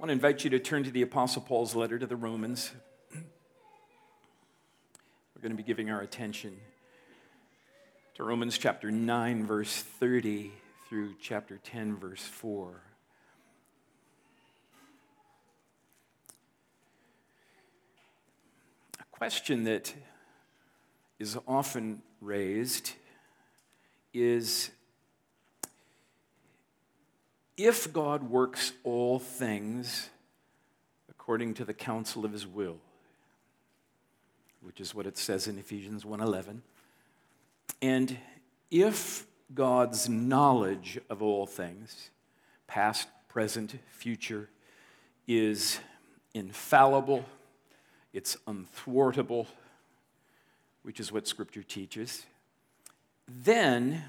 want to invite you to turn to the Apostle Paul's letter to the Romans. We're going to be giving our attention to Romans chapter 9, verse 30 through chapter 10, verse 4. A question that is often raised is if God works all things according to the counsel of his will, which is what it says in Ephesians 1:11, and if God's knowledge of all things, past, present, future, is infallible, it's unthwartable, which is what Scripture teaches, then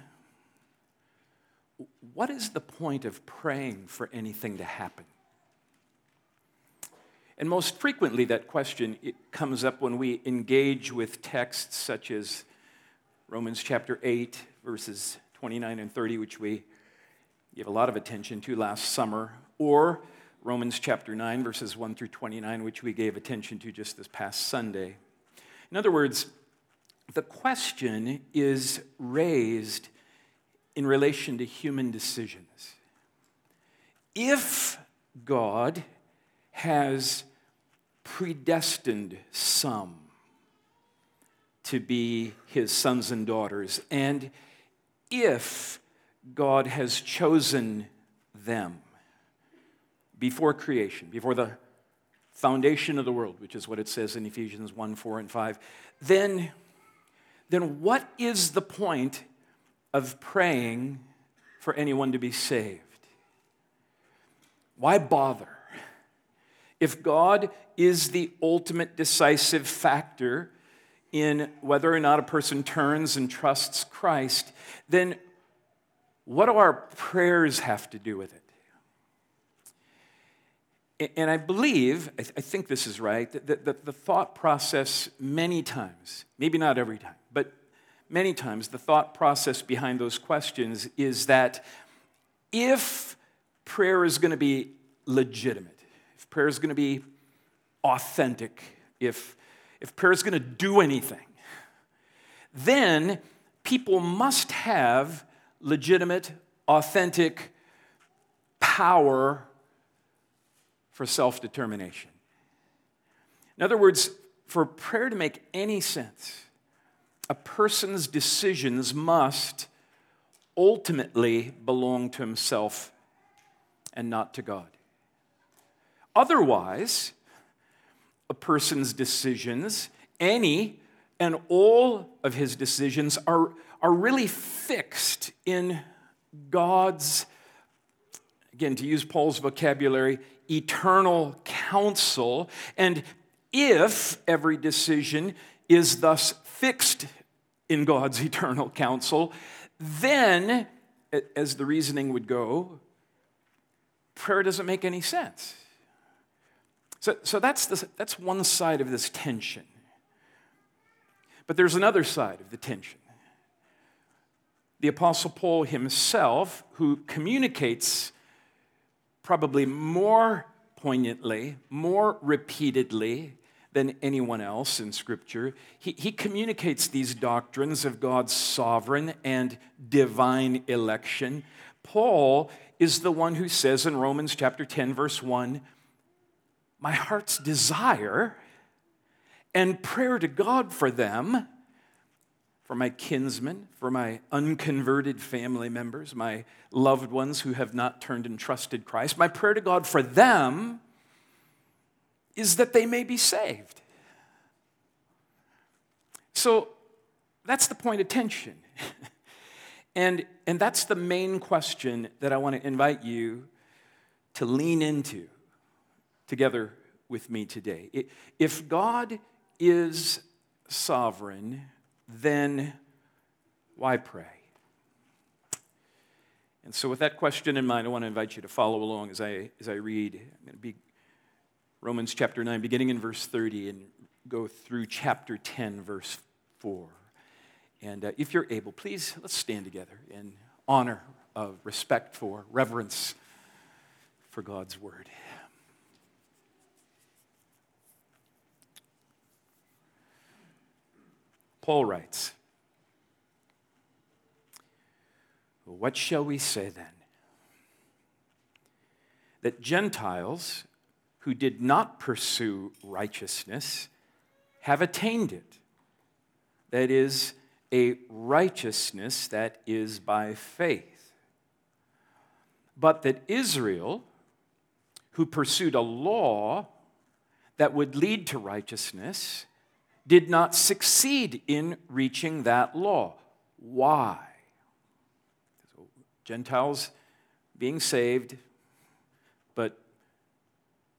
what is the point of praying for anything to happen? And most frequently, that question comes up when we engage with texts such as Romans chapter 8, verses 29 and 30, which we gave a lot of attention to last summer, or Romans chapter 9, verses 1 through 29, which we gave attention to just this past Sunday. In other words, the question is raised in relation to human decisions. If God has predestined some to be his sons and daughters, and if God has chosen them before creation, before the foundation of the world, which is what it says in Ephesians 1 4 and 5, then, then what is the point of praying for anyone to be saved. Why bother? If God is the ultimate decisive factor in whether or not a person turns and trusts Christ, then what do our prayers have to do with it? And I believe, I think this is right, that the thought process many times, maybe not every time, many times the thought process behind those questions is that if prayer is going to be legitimate, if prayer is going to be authentic, if, if prayer is going to do anything, then people must have legitimate, authentic power for self determination. In other words, for prayer to make any sense, a person's decisions must ultimately belong to himself and not to God. Otherwise, a person's decisions, any and all of his decisions, are, are really fixed in God's, again, to use Paul's vocabulary, eternal counsel. And if every decision is thus fixed in God's eternal counsel, then, as the reasoning would go, prayer doesn't make any sense. So, so that's, the, that's one side of this tension. But there's another side of the tension. The Apostle Paul himself, who communicates probably more poignantly, more repeatedly, than anyone else in Scripture. He, he communicates these doctrines of God's sovereign and divine election. Paul is the one who says in Romans chapter 10, verse 1, My heart's desire and prayer to God for them, for my kinsmen, for my unconverted family members, my loved ones who have not turned and trusted Christ, my prayer to God for them is that they may be saved. So that's the point of tension. and, and that's the main question that I want to invite you to lean into together with me today. If God is sovereign, then why pray? And so, with that question in mind, I want to invite you to follow along as I, as I read. I'm going to be Romans chapter 9, beginning in verse 30, and go through chapter 10, verse 4. And uh, if you're able, please let's stand together in honor of respect for, reverence for God's word. Paul writes, What shall we say then? That Gentiles who did not pursue righteousness have attained it. That is, a righteousness that is by faith. But that Israel, who pursued a law that would lead to righteousness, did not succeed in reaching that law. Why? Gentiles being saved, but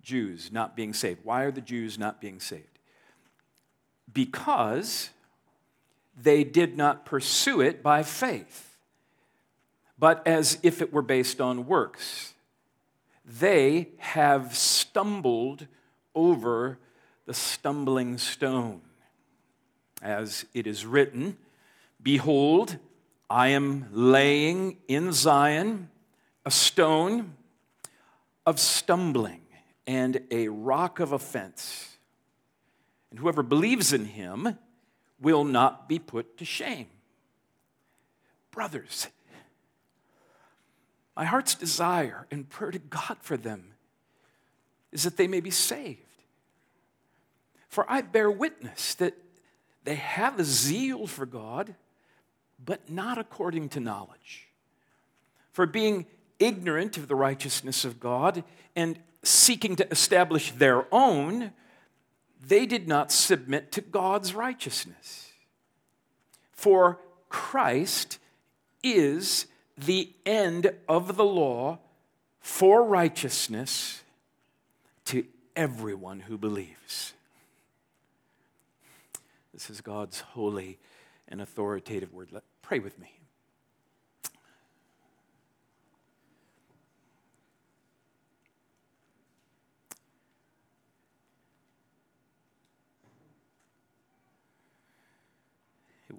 Jews not being saved. Why are the Jews not being saved? Because they did not pursue it by faith, but as if it were based on works. They have stumbled over the stumbling stone. As it is written, Behold, I am laying in Zion a stone of stumbling and a rock of offense. And whoever believes in him will not be put to shame. Brothers, my heart's desire and prayer to God for them is that they may be saved. For I bear witness that they have a zeal for God, but not according to knowledge. For being ignorant of the righteousness of God and seeking to establish their own, they did not submit to God's righteousness. For Christ is the end of the law for righteousness to everyone who believes. This is God's holy and authoritative word. Pray with me.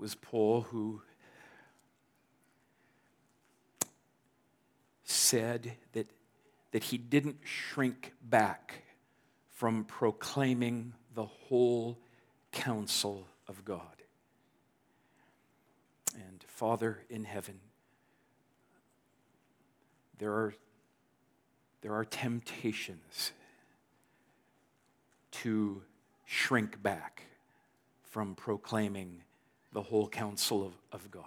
Was Paul who said that, that he didn't shrink back from proclaiming the whole counsel of God. And Father in heaven, there are, there are temptations to shrink back from proclaiming the whole counsel of, of God.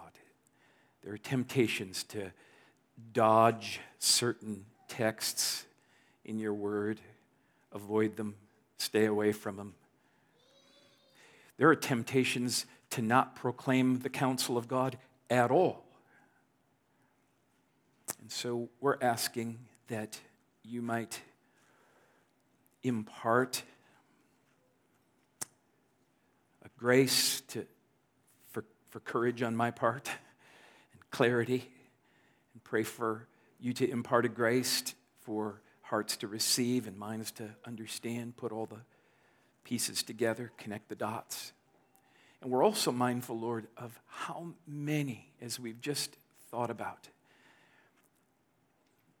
There are temptations to dodge certain texts in your word, avoid them, stay away from them. There are temptations to not proclaim the counsel of God at all. And so we're asking that you might impart a grace to, for, courage on my part and clarity, and pray for you to impart a grace for hearts to receive and minds to understand, put all the pieces together, connect the dots. And we're also mindful, Lord, of how many, as we've just thought about,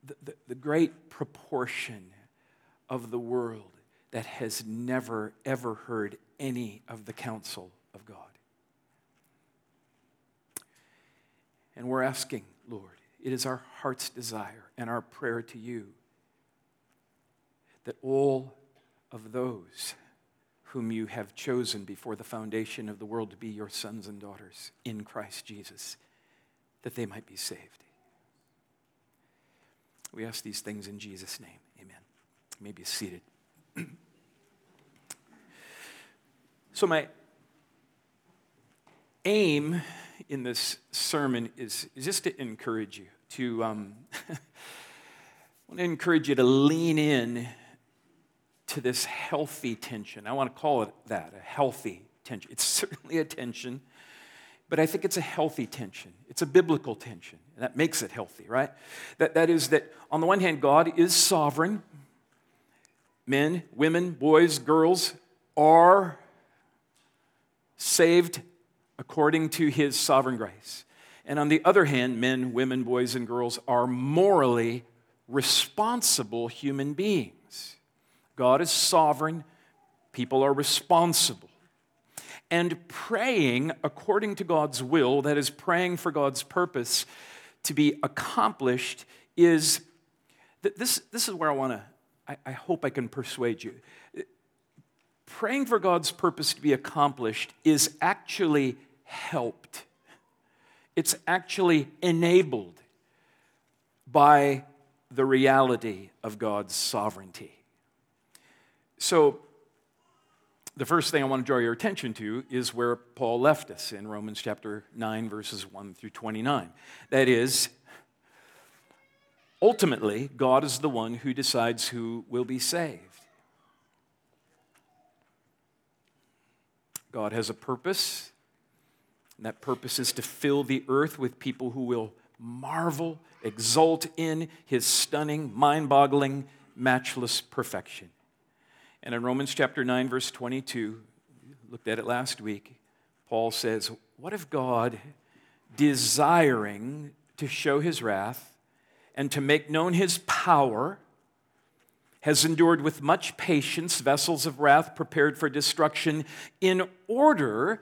the, the, the great proportion of the world that has never, ever heard any of the counsel of God. And we're asking, Lord, it is our heart's desire and our prayer to you that all of those whom you have chosen before the foundation of the world to be your sons and daughters in Christ Jesus, that they might be saved. We ask these things in Jesus' name. Amen. You may be seated. so, my aim in this sermon is, just to encourage you to um, I want to encourage you to lean in to this healthy tension. I want to call it that a healthy tension. It's certainly a tension, but I think it's a healthy tension. It's a biblical tension, and that makes it healthy, right? That, that is, that on the one hand, God is sovereign. Men, women, boys, girls are saved according to his sovereign grace. And on the other hand, men, women, boys, and girls are morally responsible human beings. God is sovereign, people are responsible. And praying according to God's will, that is, praying for God's purpose to be accomplished, is this, this is where I want to, I, I hope I can persuade you. Praying for God's purpose to be accomplished is actually helped, it's actually enabled by the reality of God's sovereignty. So, the first thing I want to draw your attention to is where Paul left us in Romans chapter 9, verses 1 through 29. That is, ultimately, God is the one who decides who will be saved. God has a purpose, and that purpose is to fill the earth with people who will marvel, exult in his stunning, mind boggling, matchless perfection. And in Romans chapter 9, verse 22, looked at it last week, Paul says, What if God, desiring to show his wrath and to make known his power, has endured with much patience vessels of wrath prepared for destruction in order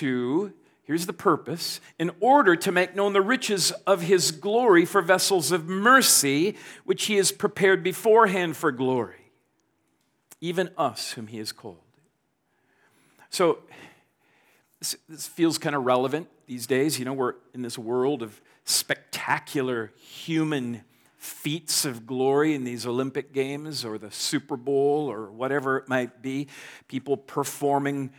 to Here's the purpose in order to make known the riches of his glory for vessels of mercy, which he has prepared beforehand for glory even us whom he has called. So, this, this feels kind of relevant these days. You know, we're in this world of spectacular human feats of glory in these Olympic Games or the Super Bowl or whatever it might be. People performing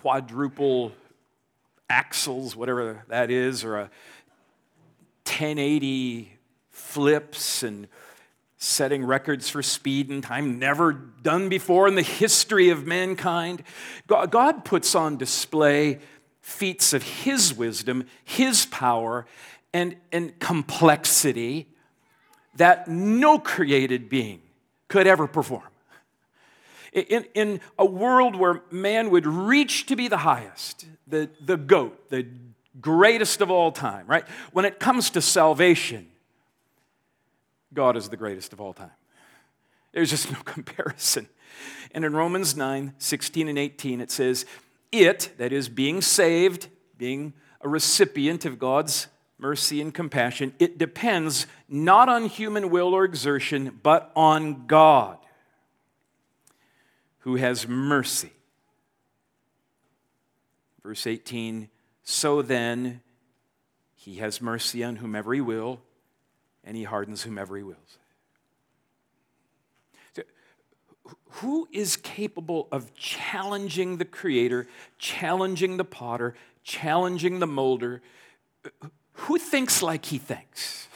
quadruple axels, whatever that is, or a 1080 flips and setting records for speed and time never done before in the history of mankind. God puts on display feats of His wisdom, His power, and, and complexity that no created being could ever perform. In, in a world where man would reach to be the highest, the, the goat, the greatest of all time, right? When it comes to salvation, God is the greatest of all time. There's just no comparison. And in Romans 9 16 and 18, it says, It, that is, being saved, being a recipient of God's mercy and compassion, it depends not on human will or exertion, but on God, who has mercy. Verse 18, so then he has mercy on whomever he will and he hardens whomever he wills. So, who is capable of challenging the creator, challenging the potter, challenging the molder? Who thinks like he thinks?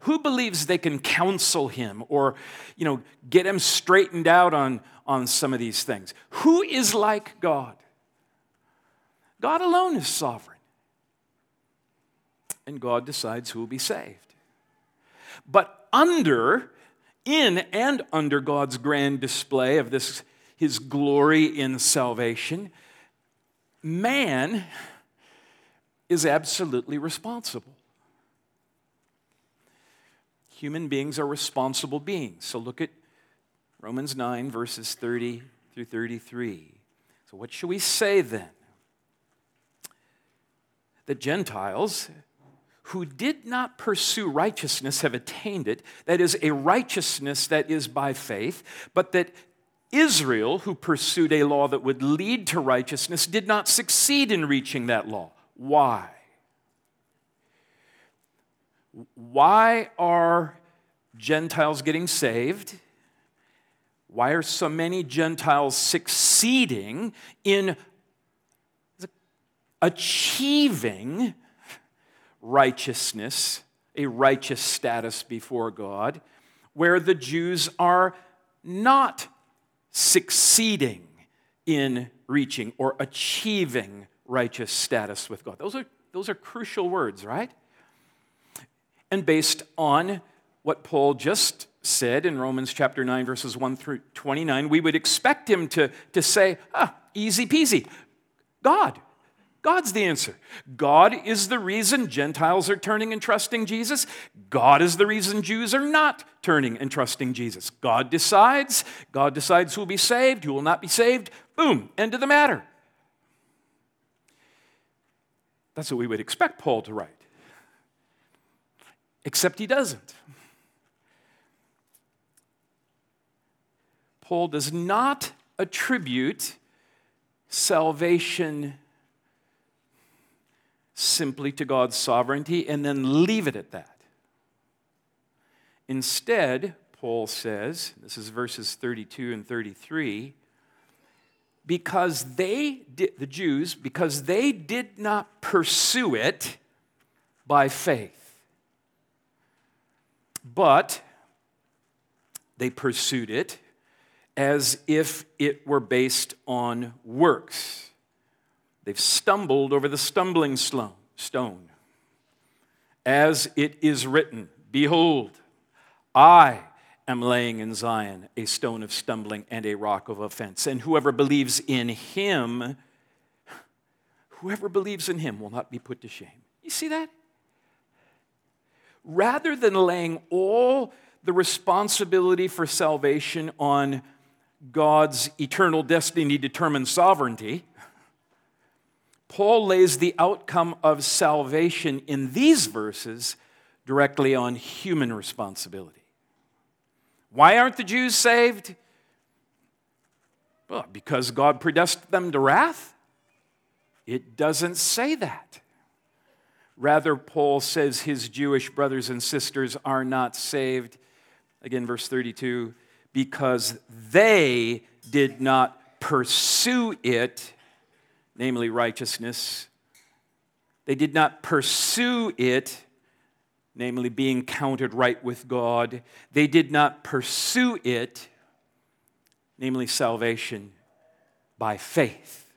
Who believes they can counsel him or, you know, get him straightened out on, on some of these things? Who is like God? God alone is sovereign. And God decides who will be saved. But under, in and under God's grand display of this, his glory in salvation, man is absolutely responsible. Human beings are responsible beings. So look at Romans 9, verses 30 through 33. So, what should we say then? The Gentiles who did not pursue righteousness have attained it, that is, a righteousness that is by faith, but that Israel, who pursued a law that would lead to righteousness, did not succeed in reaching that law. Why? Why are Gentiles getting saved? Why are so many Gentiles succeeding in achieving righteousness, a righteous status before God, where the Jews are not succeeding in reaching or achieving righteous status with God. Those are, those are crucial words, right? And based on what Paul just said in Romans chapter 9, verses 1 through 29, we would expect him to, to say, ah, easy peasy. God, God's the answer. God is the reason Gentiles are turning and trusting Jesus. God is the reason Jews are not turning and trusting Jesus. God decides. God decides who will be saved, who will not be saved. Boom, end of the matter. That's what we would expect Paul to write. Except he doesn't. Paul does not attribute salvation simply to God's sovereignty and then leave it at that. Instead, Paul says, this is verses 32 and 33, because they, did, the Jews, because they did not pursue it by faith, but they pursued it as if it were based on works. They've stumbled over the stumbling stone. As it is written, Behold, I am laying in Zion a stone of stumbling and a rock of offense. And whoever believes in him, whoever believes in him will not be put to shame. You see that? Rather than laying all the responsibility for salvation on God's eternal destiny determined sovereignty, Paul lays the outcome of salvation in these verses directly on human responsibility. Why aren't the Jews saved? Well, because God predestined them to wrath? It doesn't say that. Rather, Paul says his Jewish brothers and sisters are not saved. Again, verse 32 because they did not pursue it namely righteousness. They did not pursue it, namely being counted right with God. They did not pursue it, namely salvation by faith.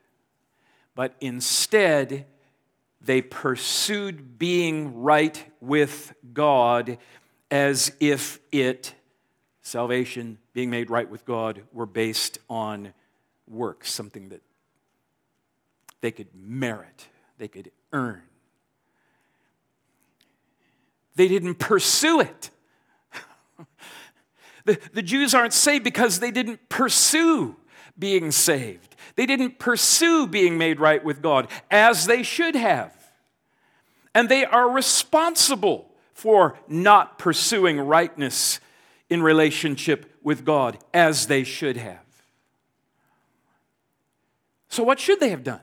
But instead, they pursued being right with God as if it, salvation, being made right with God, were based on works, something that they could merit, they could earn. They didn't pursue it. the, the Jews aren't saved because they didn't pursue being saved. They didn't pursue being made right with God as they should have. And they are responsible for not pursuing rightness in relationship with God as they should have. So, what should they have done?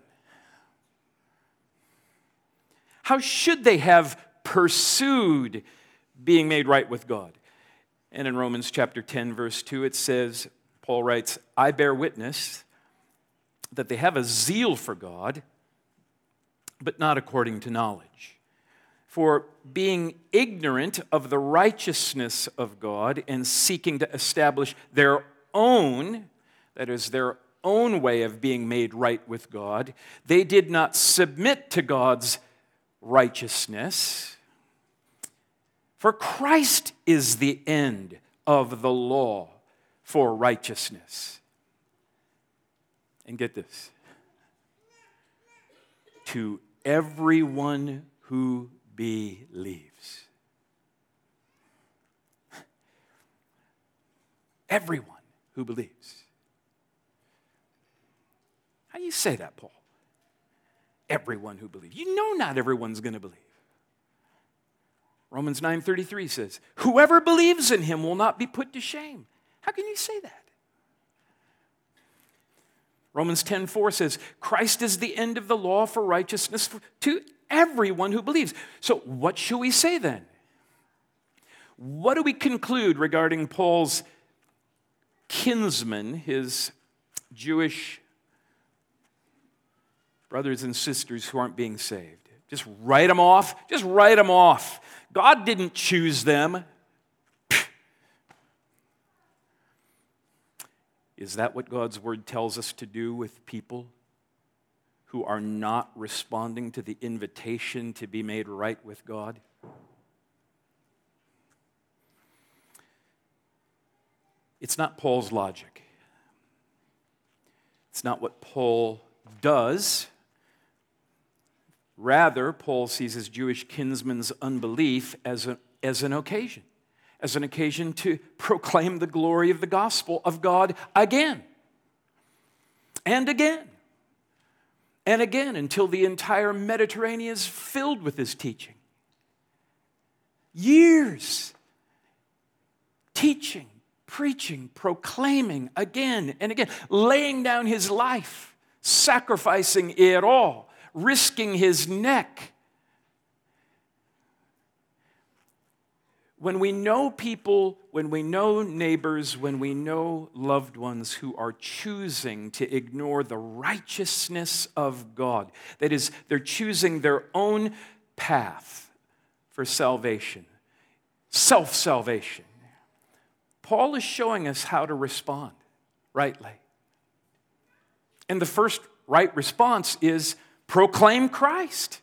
How should they have pursued being made right with God? And in Romans chapter 10, verse 2, it says, Paul writes, I bear witness that they have a zeal for God, but not according to knowledge. For being ignorant of the righteousness of God and seeking to establish their own, that is, their own way of being made right with God, they did not submit to God's righteousness. For Christ is the end of the law for righteousness. And get this to everyone who believes. Everyone who believes. How do you say that, Paul? everyone who believes. You know not everyone's going to believe. Romans 9:33 says, "Whoever believes in him will not be put to shame." How can you say that? Romans 10:4 says, "Christ is the end of the law for righteousness to everyone who believes." So, what should we say then? What do we conclude regarding Paul's kinsmen, his Jewish brothers and sisters who aren't being saved. Just write them off. Just write them off. God didn't choose them. Is that what God's word tells us to do with people who are not responding to the invitation to be made right with God? It's not Paul's logic. It's not what Paul does Rather, Paul sees his Jewish kinsman's unbelief as, a, as an occasion, as an occasion to proclaim the glory of the gospel of God again and again and again until the entire Mediterranean is filled with his teaching. Years teaching, preaching, proclaiming again and again, laying down his life, sacrificing it all risking his neck. When we know people, when we know neighbors, when we know loved ones who are choosing to ignore the righteousness of God, that is, they're choosing their own path for salvation, self salvation, Paul is showing us how to respond rightly. And the first right response is Proclaim Christ.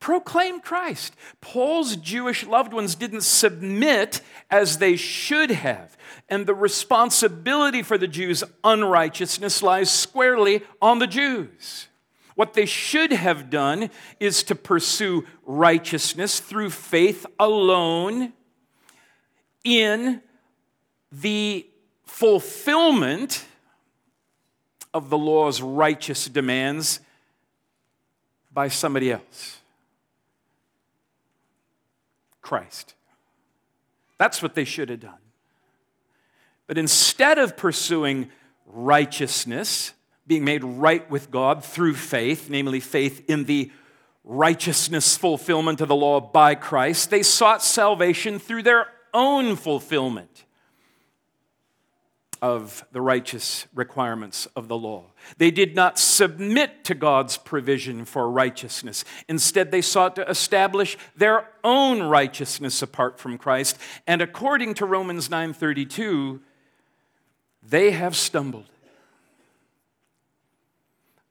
Proclaim Christ. Paul's Jewish loved ones didn't submit as they should have. And the responsibility for the Jews' unrighteousness lies squarely on the Jews. What they should have done is to pursue righteousness through faith alone in the fulfillment of the law's righteous demands by somebody else Christ. That's what they should have done. But instead of pursuing righteousness, being made right with God through faith, namely faith in the righteousness fulfillment of the law by Christ, they sought salvation through their own fulfillment of the righteous requirements of the law. They did not submit to God's provision for righteousness. Instead, they sought to establish their own righteousness apart from Christ. And according to Romans 9:32, they have stumbled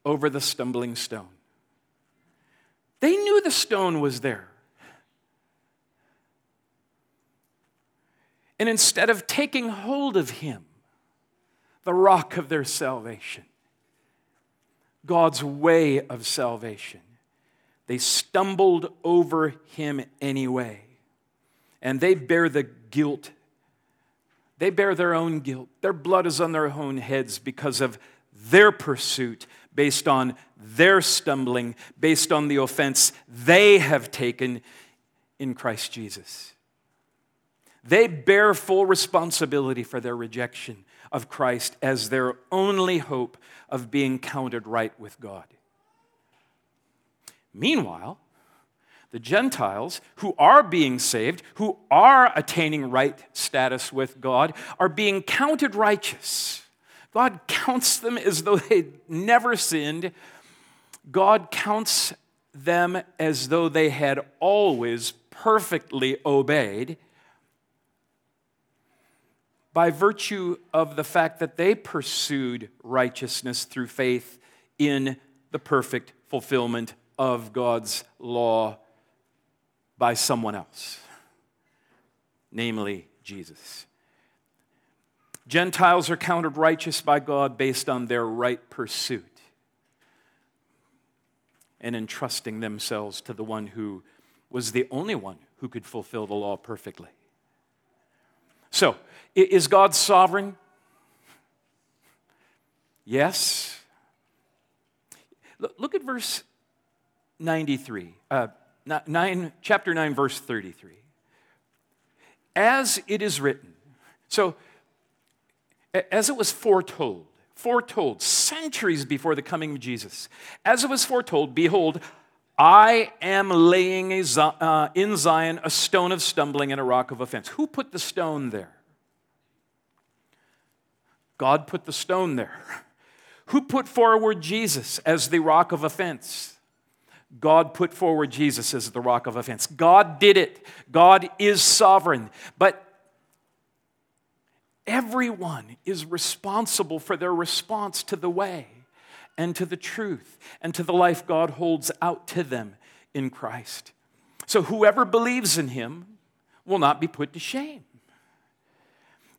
over the stumbling stone. They knew the stone was there. And instead of taking hold of him, the rock of their salvation, God's way of salvation. They stumbled over him anyway, and they bear the guilt. They bear their own guilt. Their blood is on their own heads because of their pursuit, based on their stumbling, based on the offense they have taken in Christ Jesus. They bear full responsibility for their rejection of Christ as their only hope of being counted right with God. Meanwhile, the Gentiles who are being saved, who are attaining right status with God, are being counted righteous. God counts them as though they never sinned. God counts them as though they had always perfectly obeyed by virtue of the fact that they pursued righteousness through faith in the perfect fulfillment of God's law by someone else, namely Jesus. Gentiles are counted righteous by God based on their right pursuit and entrusting themselves to the one who was the only one who could fulfill the law perfectly. So, is God sovereign? Yes. Look at verse 93, uh, nine, chapter 9, verse 33. As it is written, so as it was foretold, foretold centuries before the coming of Jesus, as it was foretold, behold, I am laying uh, in Zion a stone of stumbling and a rock of offense. Who put the stone there? God put the stone there. Who put forward Jesus as the rock of offense? God put forward Jesus as the rock of offense. God did it. God is sovereign. But everyone is responsible for their response to the way and to the truth and to the life God holds out to them in Christ. So whoever believes in him will not be put to shame.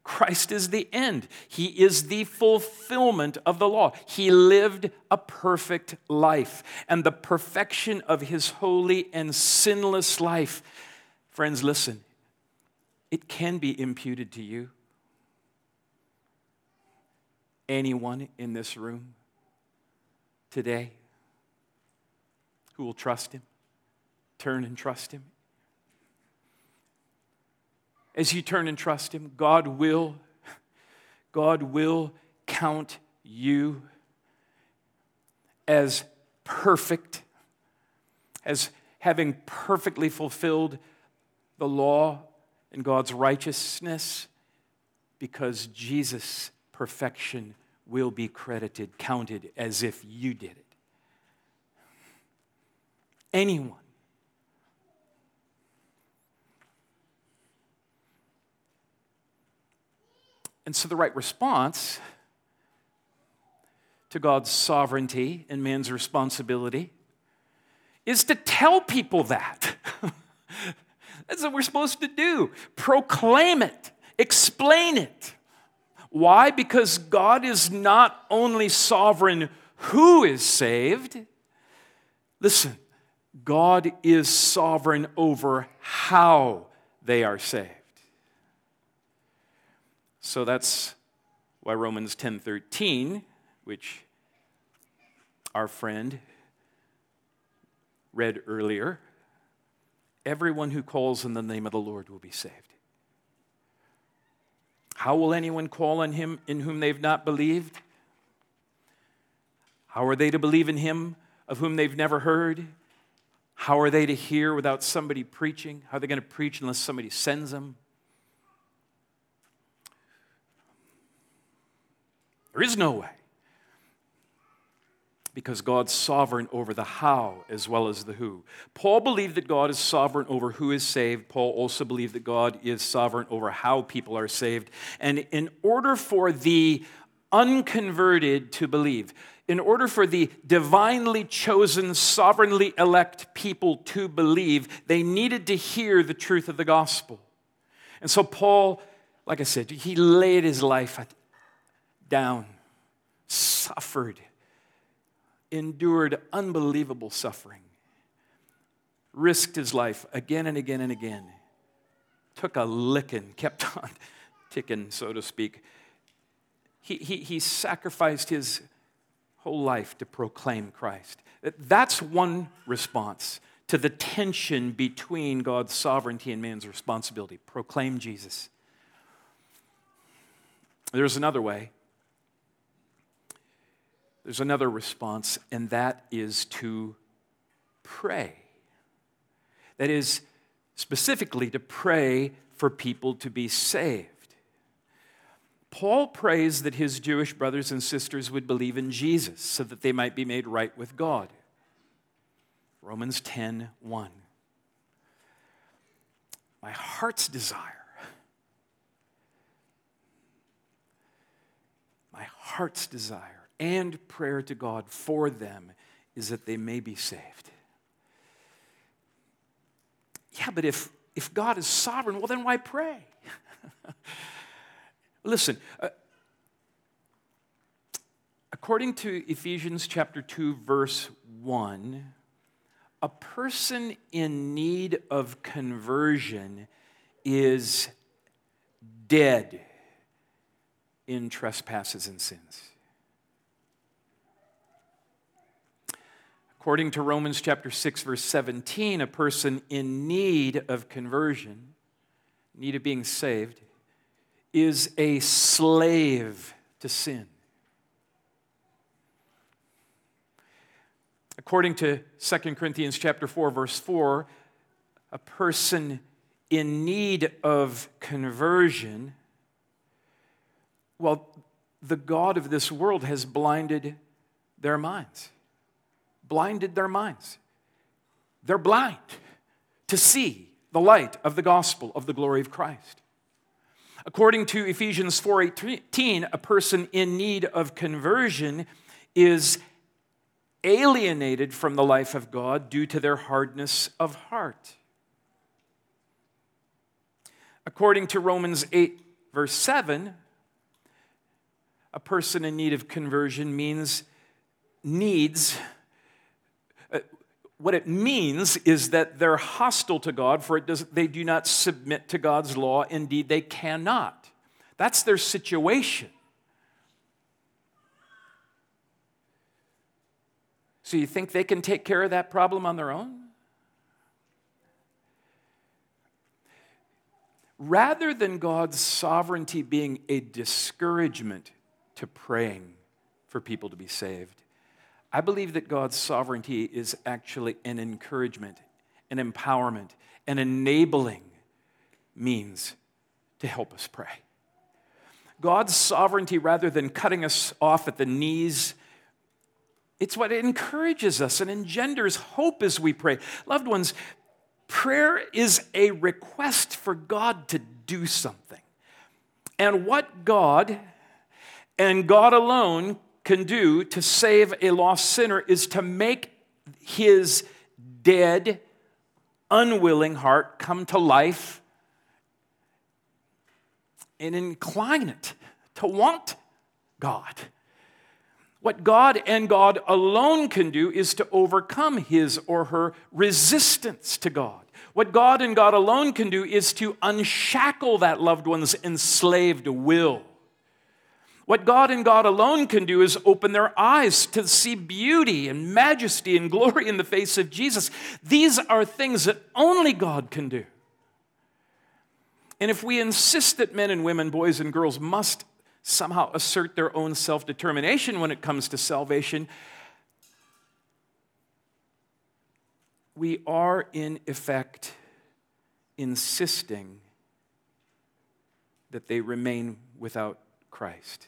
Christ is the end. He is the fulfillment of the law. He lived a perfect life, and the perfection of his holy and sinless life. Friends, listen, it can be imputed to you. Anyone in this room today who will trust him, turn and trust him. As you turn and trust him, God will God will count you as perfect as having perfectly fulfilled the law and God's righteousness because Jesus' perfection will be credited, counted as if you did it. Anyone And so the right response to God's sovereignty and man's responsibility is to tell people that. That's what we're supposed to do. Proclaim it, explain it. Why? Because God is not only sovereign who is saved, listen, God is sovereign over how they are saved. So that's why Romans 10:13, which our friend read earlier, everyone who calls in the name of the Lord will be saved. How will anyone call on him in whom they've not believed? How are they to believe in him of whom they've never heard? How are they to hear without somebody preaching? How are they going to preach unless somebody sends them? There is no way. Because God's sovereign over the how as well as the who. Paul believed that God is sovereign over who is saved. Paul also believed that God is sovereign over how people are saved. And in order for the unconverted to believe, in order for the divinely chosen, sovereignly elect people to believe, they needed to hear the truth of the gospel. And so, Paul, like I said, he laid his life down, suffered, endured unbelievable suffering, risked his life again and again and again, took a licking, kept on ticking, so to speak. He, he, he sacrificed his whole life to proclaim Christ. That's one response to the tension between God's sovereignty and man's responsibility. Proclaim Jesus. There's another way. There's another response, and that is to pray. That is, specifically, to pray for people to be saved. Paul prays that his Jewish brothers and sisters would believe in Jesus so that they might be made right with God. Romans 10 1. My heart's desire, my heart's desire and prayer to God for them is that they may be saved. Yeah, but if, if God is sovereign, well, then why pray? Listen, uh, according to Ephesians chapter 2, verse 1, a person in need of conversion is dead in trespasses and sins. According to Romans chapter 6 verse 17, a person in need of conversion, need of being saved, is a slave to sin. According to 2 Corinthians chapter 4 verse 4, a person in need of conversion, well, the God of this world has blinded their minds blinded their minds. They're blind to see the light of the gospel of the glory of Christ. According to Ephesians 4:18, a person in need of conversion is alienated from the life of God due to their hardness of heart. According to Romans 8 verse 7, a person in need of conversion means needs. What it means is that they're hostile to God, for does, they do not submit to God's law. Indeed, they cannot. That's their situation. So you think they can take care of that problem on their own? Rather than God's sovereignty being a discouragement to praying for people to be saved, I believe that God's sovereignty is actually an encouragement, an empowerment, an enabling means to help us pray. God's sovereignty, rather than cutting us off at the knees it's what encourages us and engenders hope as we pray. Loved ones, prayer is a request for God to do something. And what God and God alone can do to save a lost sinner is to make his dead, unwilling heart come to life and incline it to want God. What God and God alone can do is to overcome his or her resistance to God. What God and God alone can do is to unshackle that loved one's enslaved will. What God and God alone can do is open their eyes to see beauty and majesty and glory in the face of Jesus. These are things that only God can do. And if we insist that men and women, boys and girls, must somehow assert their own self determination when it comes to salvation, we are in effect insisting that they remain without Christ.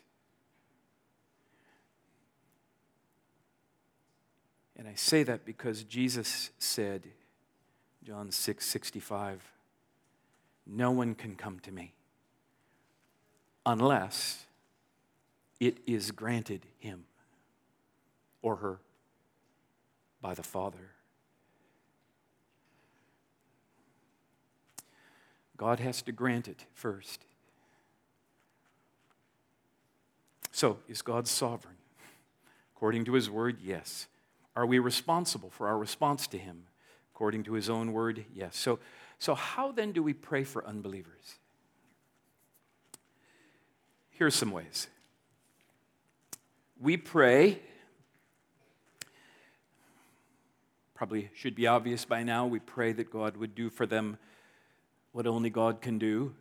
And I say that because Jesus said, John 6 65, no one can come to me unless it is granted him or her by the Father. God has to grant it first. So, is God sovereign? According to his word, yes. Are we responsible for our response to him? According to his own word, yes. So, so how then do we pray for unbelievers? Here's some ways. We pray, probably should be obvious by now, we pray that God would do for them what only God can do.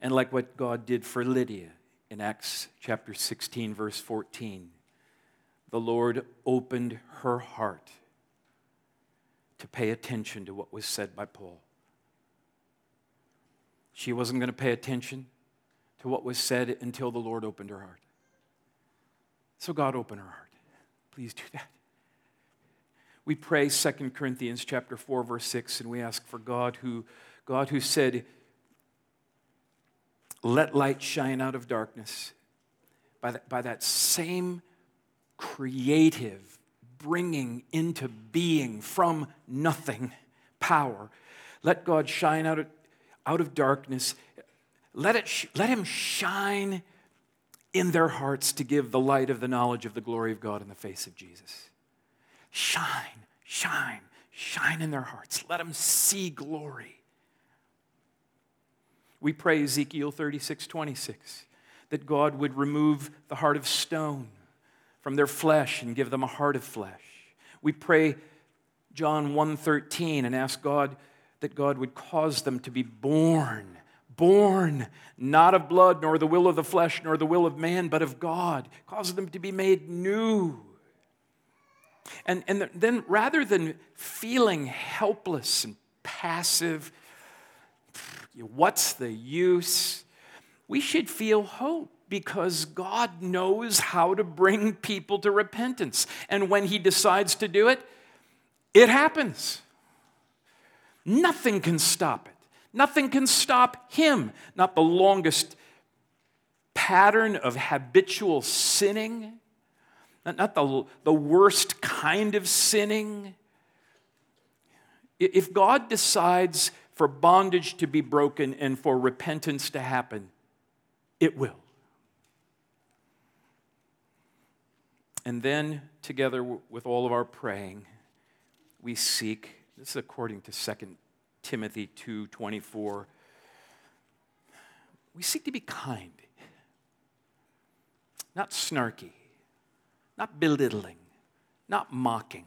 And like what God did for Lydia in Acts chapter 16, verse 14, the Lord opened her heart to pay attention to what was said by Paul. She wasn't going to pay attention to what was said until the Lord opened her heart. So God opened her heart. Please do that. We pray 2 Corinthians chapter 4 verse 6 and we ask for God who God who said let light shine out of darkness by that, by that same creative bringing into being from nothing power. Let God shine out of, out of darkness let, it sh- let him shine in their hearts to give the light of the knowledge of the glory of God in the face of Jesus. Shine, shine, shine in their hearts. Let them see glory. We pray Ezekiel 36 26 that God would remove the heart of stone from their flesh and give them a heart of flesh. We pray John 1:13 and ask God that God would cause them to be born born not of blood, nor the will of the flesh, nor the will of man, but of God, cause them to be made new. And, and then rather than feeling helpless and passive, what's the use? We should feel hope because God knows how to bring people to repentance. And when He decides to do it, it happens. Nothing can stop it. Nothing can stop him. Not the longest pattern of habitual sinning, not, the, the worst kind of sinning. If God decides for bondage to be broken and for repentance to happen, it will. And then, together with all of our praying, we seek, this is according to 2 Timothy 2:24, we seek to be kind, not snarky, not belittling, not mocking,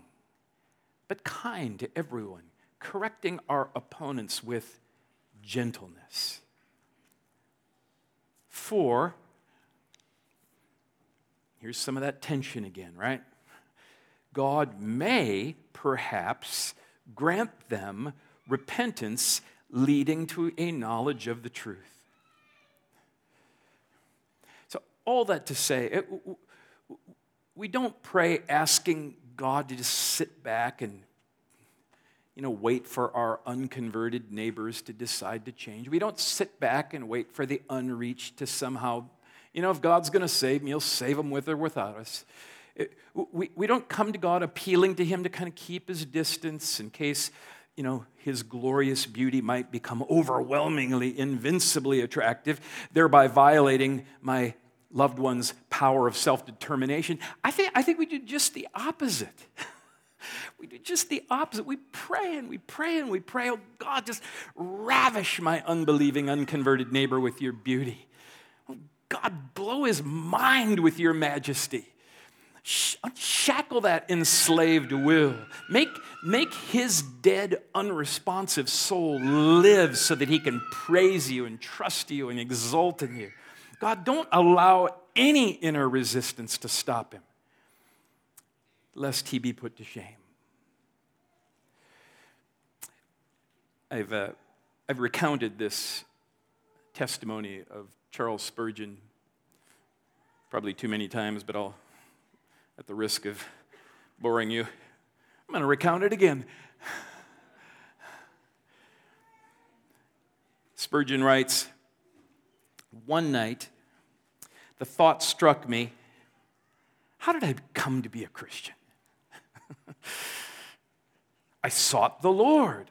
but kind to everyone, correcting our opponents with gentleness. For, here's some of that tension again, right? God may perhaps grant them repentance leading to a knowledge of the truth. So, all that to say, it, we don't pray asking God to just sit back and you know, wait for our unconverted neighbors to decide to change. We don't sit back and wait for the unreached to somehow, you know, if God's going to save me, He'll save them with or without us. It, we, we don't come to God appealing to Him to kind of keep His distance in case, you know, His glorious beauty might become overwhelmingly, invincibly attractive, thereby violating my loved one's power of self determination. I think, I think we do just the opposite. we do just the opposite. We pray and we pray and we pray, oh God, just ravish my unbelieving, unconverted neighbor with your beauty. God, blow his mind with your majesty. Shackle that enslaved will. Make, make his dead, unresponsive soul live so that he can praise you and trust you and exult in you. God, don't allow any inner resistance to stop him, lest he be put to shame. I've, uh, I've recounted this testimony of Charles Spurgeon probably too many times, but I'll, at the risk of boring you, I'm going to recount it again. Spurgeon writes, one night, the thought struck me how did I come to be a Christian? I sought the Lord.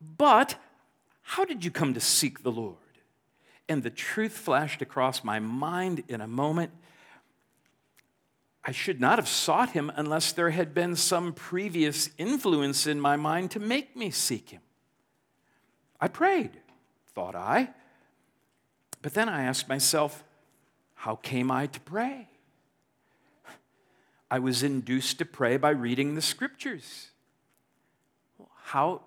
But how did you come to seek the Lord? And the truth flashed across my mind in a moment. I should not have sought him unless there had been some previous influence in my mind to make me seek him. I prayed, thought I. But then I asked myself, how came I to pray? I was induced to pray by reading the scriptures. How,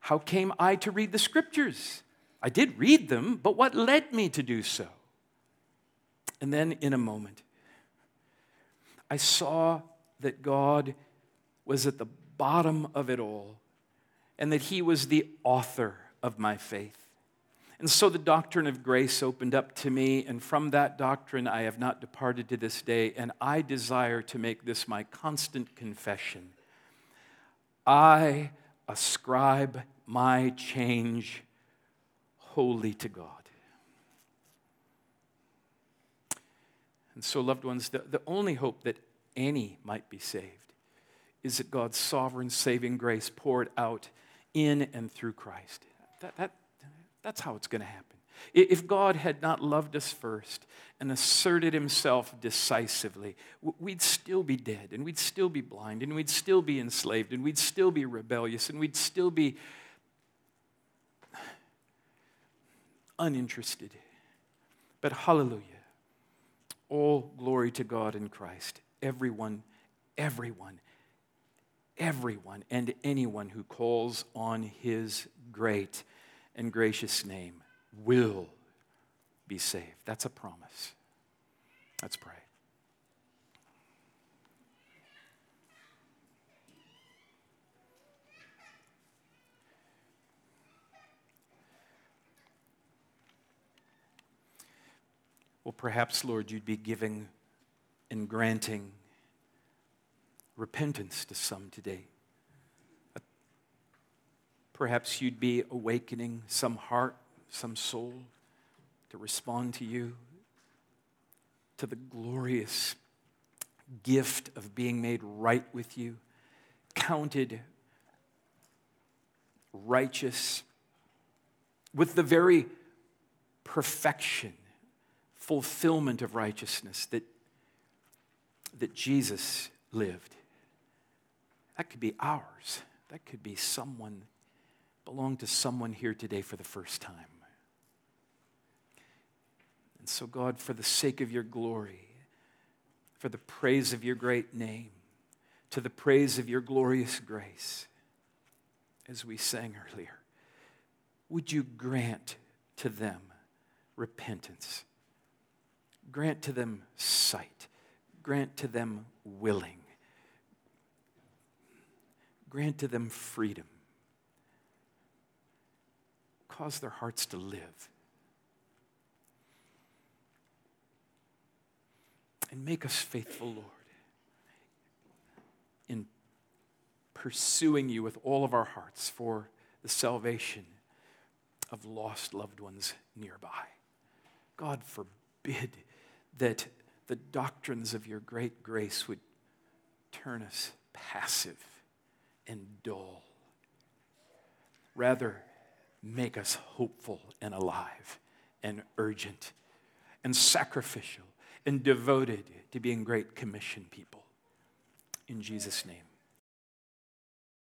how came I to read the scriptures? I did read them, but what led me to do so? And then in a moment, I saw that God was at the bottom of it all and that He was the author of my faith. And so the doctrine of grace opened up to me, and from that doctrine I have not departed to this day, and I desire to make this my constant confession. I ascribe my change wholly to God. And so, loved ones, the, the only hope that any might be saved is that God's sovereign saving grace poured out in and through Christ. That, that, that's how it's going to happen. If God had not loved us first and asserted himself decisively, we'd still be dead and we'd still be blind and we'd still be enslaved and we'd still be rebellious and we'd still be uninterested. But hallelujah. All glory to God in Christ. Everyone, everyone, everyone, and anyone who calls on his great and gracious name will be saved. That's a promise. Let's pray. Well, perhaps, Lord, you'd be giving and granting repentance to some today. Perhaps you'd be awakening some heart, some soul to respond to you, to the glorious gift of being made right with you, counted righteous, with the very perfection, fulfillment of righteousness that, that Jesus lived. That could be ours. That could be someone, belong to someone here today for the first time. And so, God, for the sake of your glory, for the praise of your great name, to the praise of your glorious grace, as we sang earlier, would you grant to them repentance? Grant to them sight. Grant to them willing. Grant to them freedom. Cause their hearts to live. And make us faithful, Lord, in pursuing you with all of our hearts for the salvation of lost loved ones nearby. God forbid that the doctrines of your great grace would turn us passive and dull. Rather, make us hopeful and alive and urgent and sacrificial and devoted to being great commission people. In Jesus' name.